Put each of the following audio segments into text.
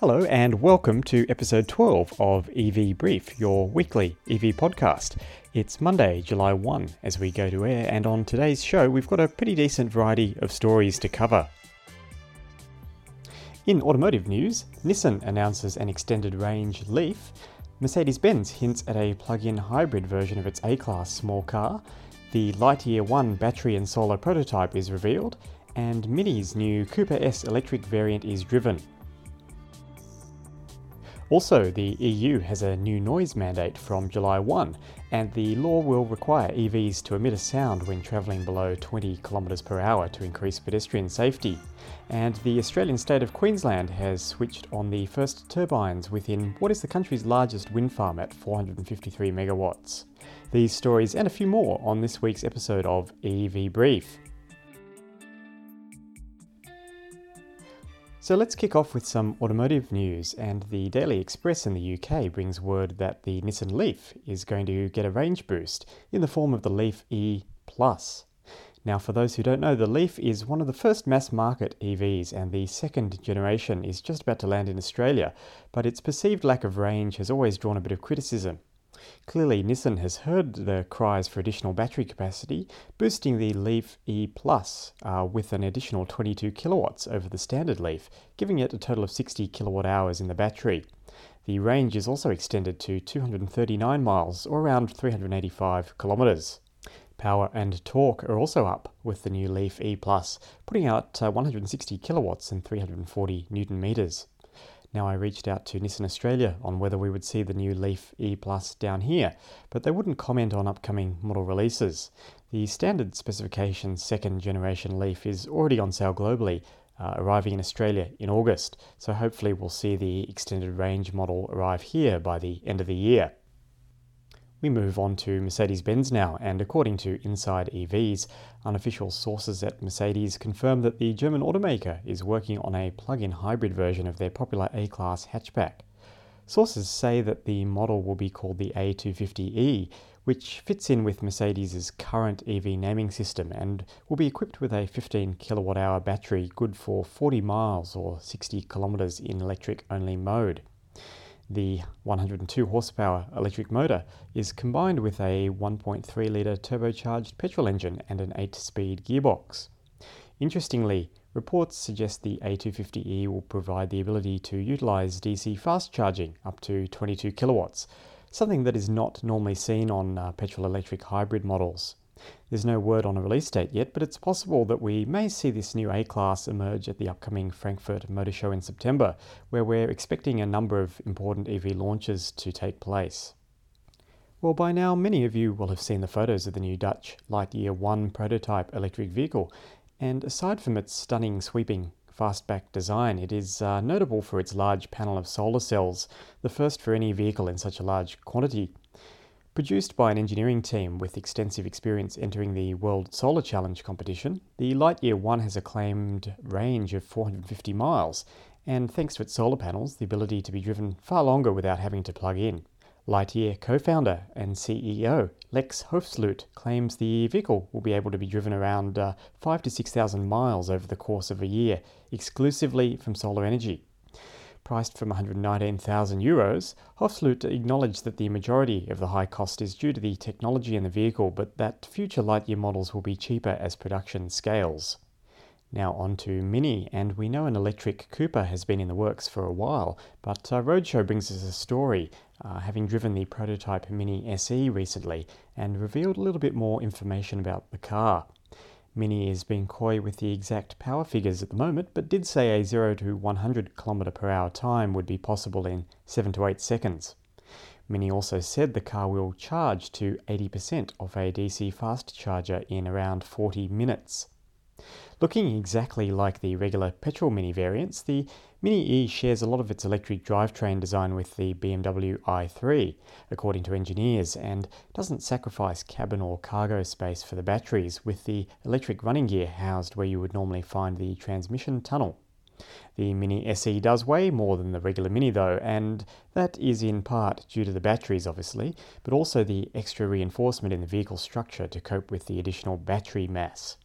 Hello, and welcome to episode 12 of EV Brief, your weekly EV podcast. It's Monday, July 1, as we go to air, and on today's show, we've got a pretty decent variety of stories to cover. In automotive news, Nissan announces an extended range Leaf, Mercedes Benz hints at a plug in hybrid version of its A Class small car, the Lightyear 1 battery and solar prototype is revealed, and Mini's new Cooper S electric variant is driven. Also, the EU has a new noise mandate from July 1, and the law will require EVs to emit a sound when travelling below 20 km per hour to increase pedestrian safety. And the Australian state of Queensland has switched on the first turbines within what is the country's largest wind farm at 453 megawatts. These stories and a few more on this week's episode of EV Brief. So let's kick off with some automotive news, and the Daily Express in the UK brings word that the Nissan Leaf is going to get a range boost in the form of the Leaf E Plus. Now, for those who don't know, the Leaf is one of the first mass market EVs, and the second generation is just about to land in Australia, but its perceived lack of range has always drawn a bit of criticism. Clearly, Nissan has heard the cries for additional battery capacity, boosting the Leaf E Plus uh, with an additional 22 kilowatts over the standard Leaf, giving it a total of 60 kilowatt hours in the battery. The range is also extended to 239 miles, or around 385 kilometres. Power and torque are also up with the new Leaf E Plus, putting out uh, 160 kilowatts and 340 newton meters. Now, I reached out to Nissan Australia on whether we would see the new Leaf E Plus down here, but they wouldn't comment on upcoming model releases. The standard specification second generation Leaf is already on sale globally, uh, arriving in Australia in August, so hopefully we'll see the extended range model arrive here by the end of the year. We move on to Mercedes Benz now, and according to Inside EVs, unofficial sources at Mercedes confirm that the German automaker is working on a plug in hybrid version of their popular A Class hatchback. Sources say that the model will be called the A250e, which fits in with Mercedes' current EV naming system and will be equipped with a 15 kilowatt hour battery good for 40 miles or 60 kilometers in electric only mode. The 102 horsepower electric motor is combined with a 1.3 litre turbocharged petrol engine and an 8 speed gearbox. Interestingly, reports suggest the A250E will provide the ability to utilize DC fast charging up to 22 kilowatts, something that is not normally seen on uh, petrol electric hybrid models. There's no word on a release date yet, but it's possible that we may see this new A class emerge at the upcoming Frankfurt Motor Show in September, where we're expecting a number of important EV launches to take place. Well, by now, many of you will have seen the photos of the new Dutch Lightyear 1 prototype electric vehicle, and aside from its stunning, sweeping, fastback design, it is uh, notable for its large panel of solar cells, the first for any vehicle in such a large quantity. Produced by an engineering team with extensive experience entering the World Solar Challenge competition, the Lightyear 1 has a claimed range of 450 miles, and thanks to its solar panels, the ability to be driven far longer without having to plug in. Lightyear co founder and CEO Lex Hoefsloot claims the vehicle will be able to be driven around uh, 5 to 6,000 miles over the course of a year, exclusively from solar energy. Priced from 119,000 euros, Hoefsloot acknowledged that the majority of the high cost is due to the technology in the vehicle, but that future Lightyear models will be cheaper as production scales. Now on to Mini, and we know an electric Cooper has been in the works for a while, but uh, Roadshow brings us a story, uh, having driven the prototype Mini SE recently, and revealed a little bit more information about the car. Mini is being coy with the exact power figures at the moment, but did say a 0 to 100 km per hour time would be possible in 7 to 8 seconds. Mini also said the car will charge to 80% of a DC fast charger in around 40 minutes. Looking exactly like the regular petrol Mini variants, the Mini E shares a lot of its electric drivetrain design with the BMW i3, according to engineers, and doesn't sacrifice cabin or cargo space for the batteries, with the electric running gear housed where you would normally find the transmission tunnel. The Mini SE does weigh more than the regular Mini though, and that is in part due to the batteries obviously, but also the extra reinforcement in the vehicle structure to cope with the additional battery mass.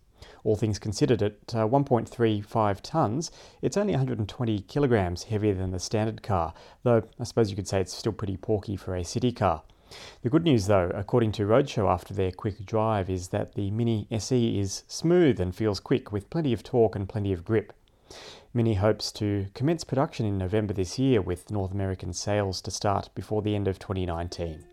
All things considered, at uh, 1.35 tonnes, it's only 120 kilograms heavier than the standard car, though I suppose you could say it's still pretty porky for a city car. The good news, though, according to Roadshow after their quick drive, is that the Mini SE is smooth and feels quick with plenty of torque and plenty of grip. Mini hopes to commence production in November this year with North American sales to start before the end of 2019.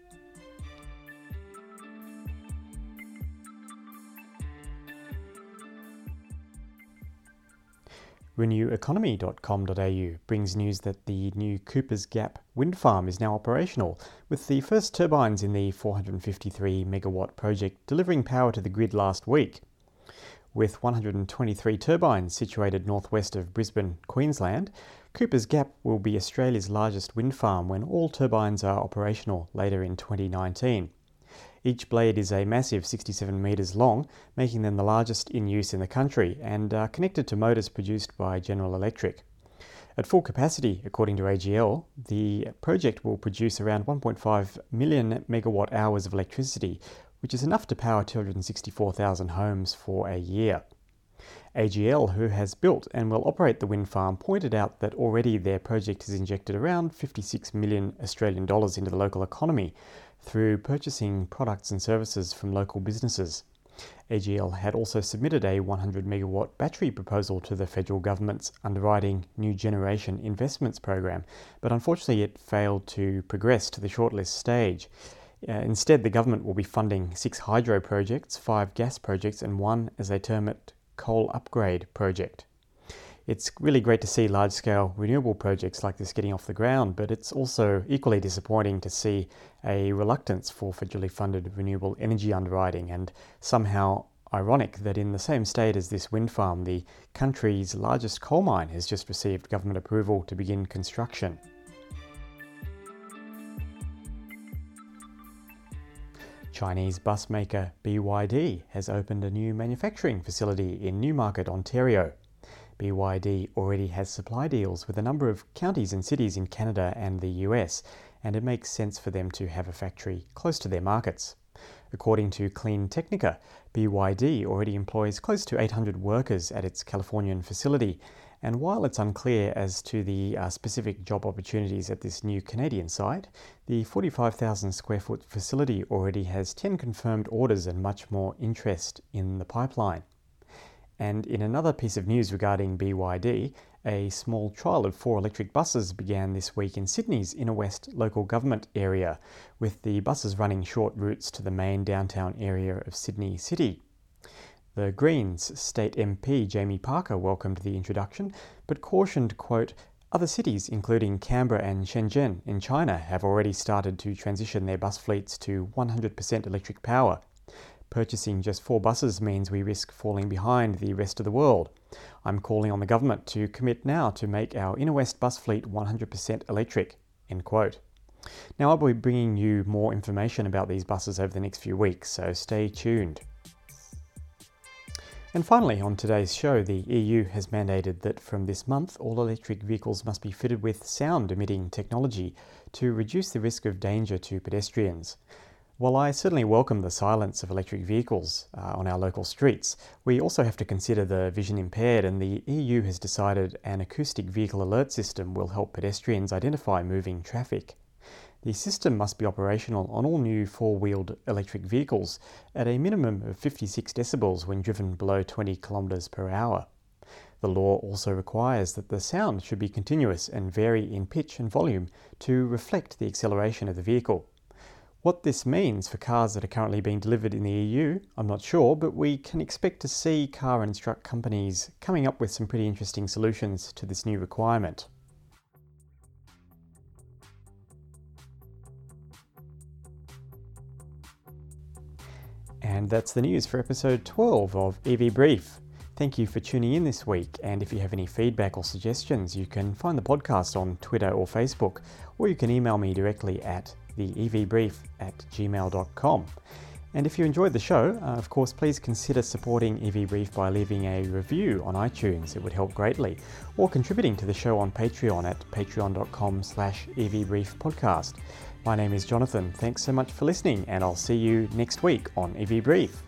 RenewEconomy.com.au brings news that the new Cooper's Gap wind farm is now operational, with the first turbines in the 453 megawatt project delivering power to the grid last week. With 123 turbines situated northwest of Brisbane, Queensland, Cooper's Gap will be Australia's largest wind farm when all turbines are operational later in 2019. Each blade is a massive 67 metres long, making them the largest in use in the country and are connected to motors produced by General Electric. At full capacity, according to AGL, the project will produce around 1.5 million megawatt hours of electricity, which is enough to power 264,000 homes for a year. AGL, who has built and will operate the wind farm, pointed out that already their project has injected around 56 million Australian dollars into the local economy, through purchasing products and services from local businesses. AGL had also submitted a 100 megawatt battery proposal to the federal government's underwriting New Generation Investments program, but unfortunately it failed to progress to the shortlist stage. Uh, instead, the government will be funding six hydro projects, five gas projects, and one, as they term it, coal upgrade project. It's really great to see large scale renewable projects like this getting off the ground, but it's also equally disappointing to see a reluctance for federally funded renewable energy underwriting, and somehow ironic that in the same state as this wind farm, the country's largest coal mine has just received government approval to begin construction. Chinese bus maker BYD has opened a new manufacturing facility in Newmarket, Ontario. BYD already has supply deals with a number of counties and cities in Canada and the US, and it makes sense for them to have a factory close to their markets. According to Clean Technica, BYD already employs close to 800 workers at its Californian facility, and while it's unclear as to the uh, specific job opportunities at this new Canadian site, the 45,000 square foot facility already has 10 confirmed orders and much more interest in the pipeline. And in another piece of news regarding BYD, a small trial of four electric buses began this week in Sydney's inner west local government area, with the buses running short routes to the main downtown area of Sydney City. The Greens state MP Jamie Parker welcomed the introduction, but cautioned, quote, other cities, including Canberra and Shenzhen in China, have already started to transition their bus fleets to 100% electric power Purchasing just four buses means we risk falling behind the rest of the world. I'm calling on the government to commit now to make our Inner West bus fleet 100% electric. End quote. Now, I'll be bringing you more information about these buses over the next few weeks, so stay tuned. And finally, on today's show, the EU has mandated that from this month, all electric vehicles must be fitted with sound emitting technology to reduce the risk of danger to pedestrians. While I certainly welcome the silence of electric vehicles uh, on our local streets, we also have to consider the vision impaired, and the EU has decided an acoustic vehicle alert system will help pedestrians identify moving traffic. The system must be operational on all new four wheeled electric vehicles at a minimum of 56 decibels when driven below 20 km per hour. The law also requires that the sound should be continuous and vary in pitch and volume to reflect the acceleration of the vehicle. What this means for cars that are currently being delivered in the EU, I'm not sure, but we can expect to see car and truck companies coming up with some pretty interesting solutions to this new requirement. And that's the news for episode 12 of EV Brief. Thank you for tuning in this week, and if you have any feedback or suggestions, you can find the podcast on Twitter or Facebook, or you can email me directly at the evbrief at gmail.com. And if you enjoyed the show, uh, of course, please consider supporting EV Brief by leaving a review on iTunes. It would help greatly. Or contributing to the show on Patreon at patreon.com slash evbriefpodcast. My name is Jonathan. Thanks so much for listening, and I'll see you next week on EV Brief.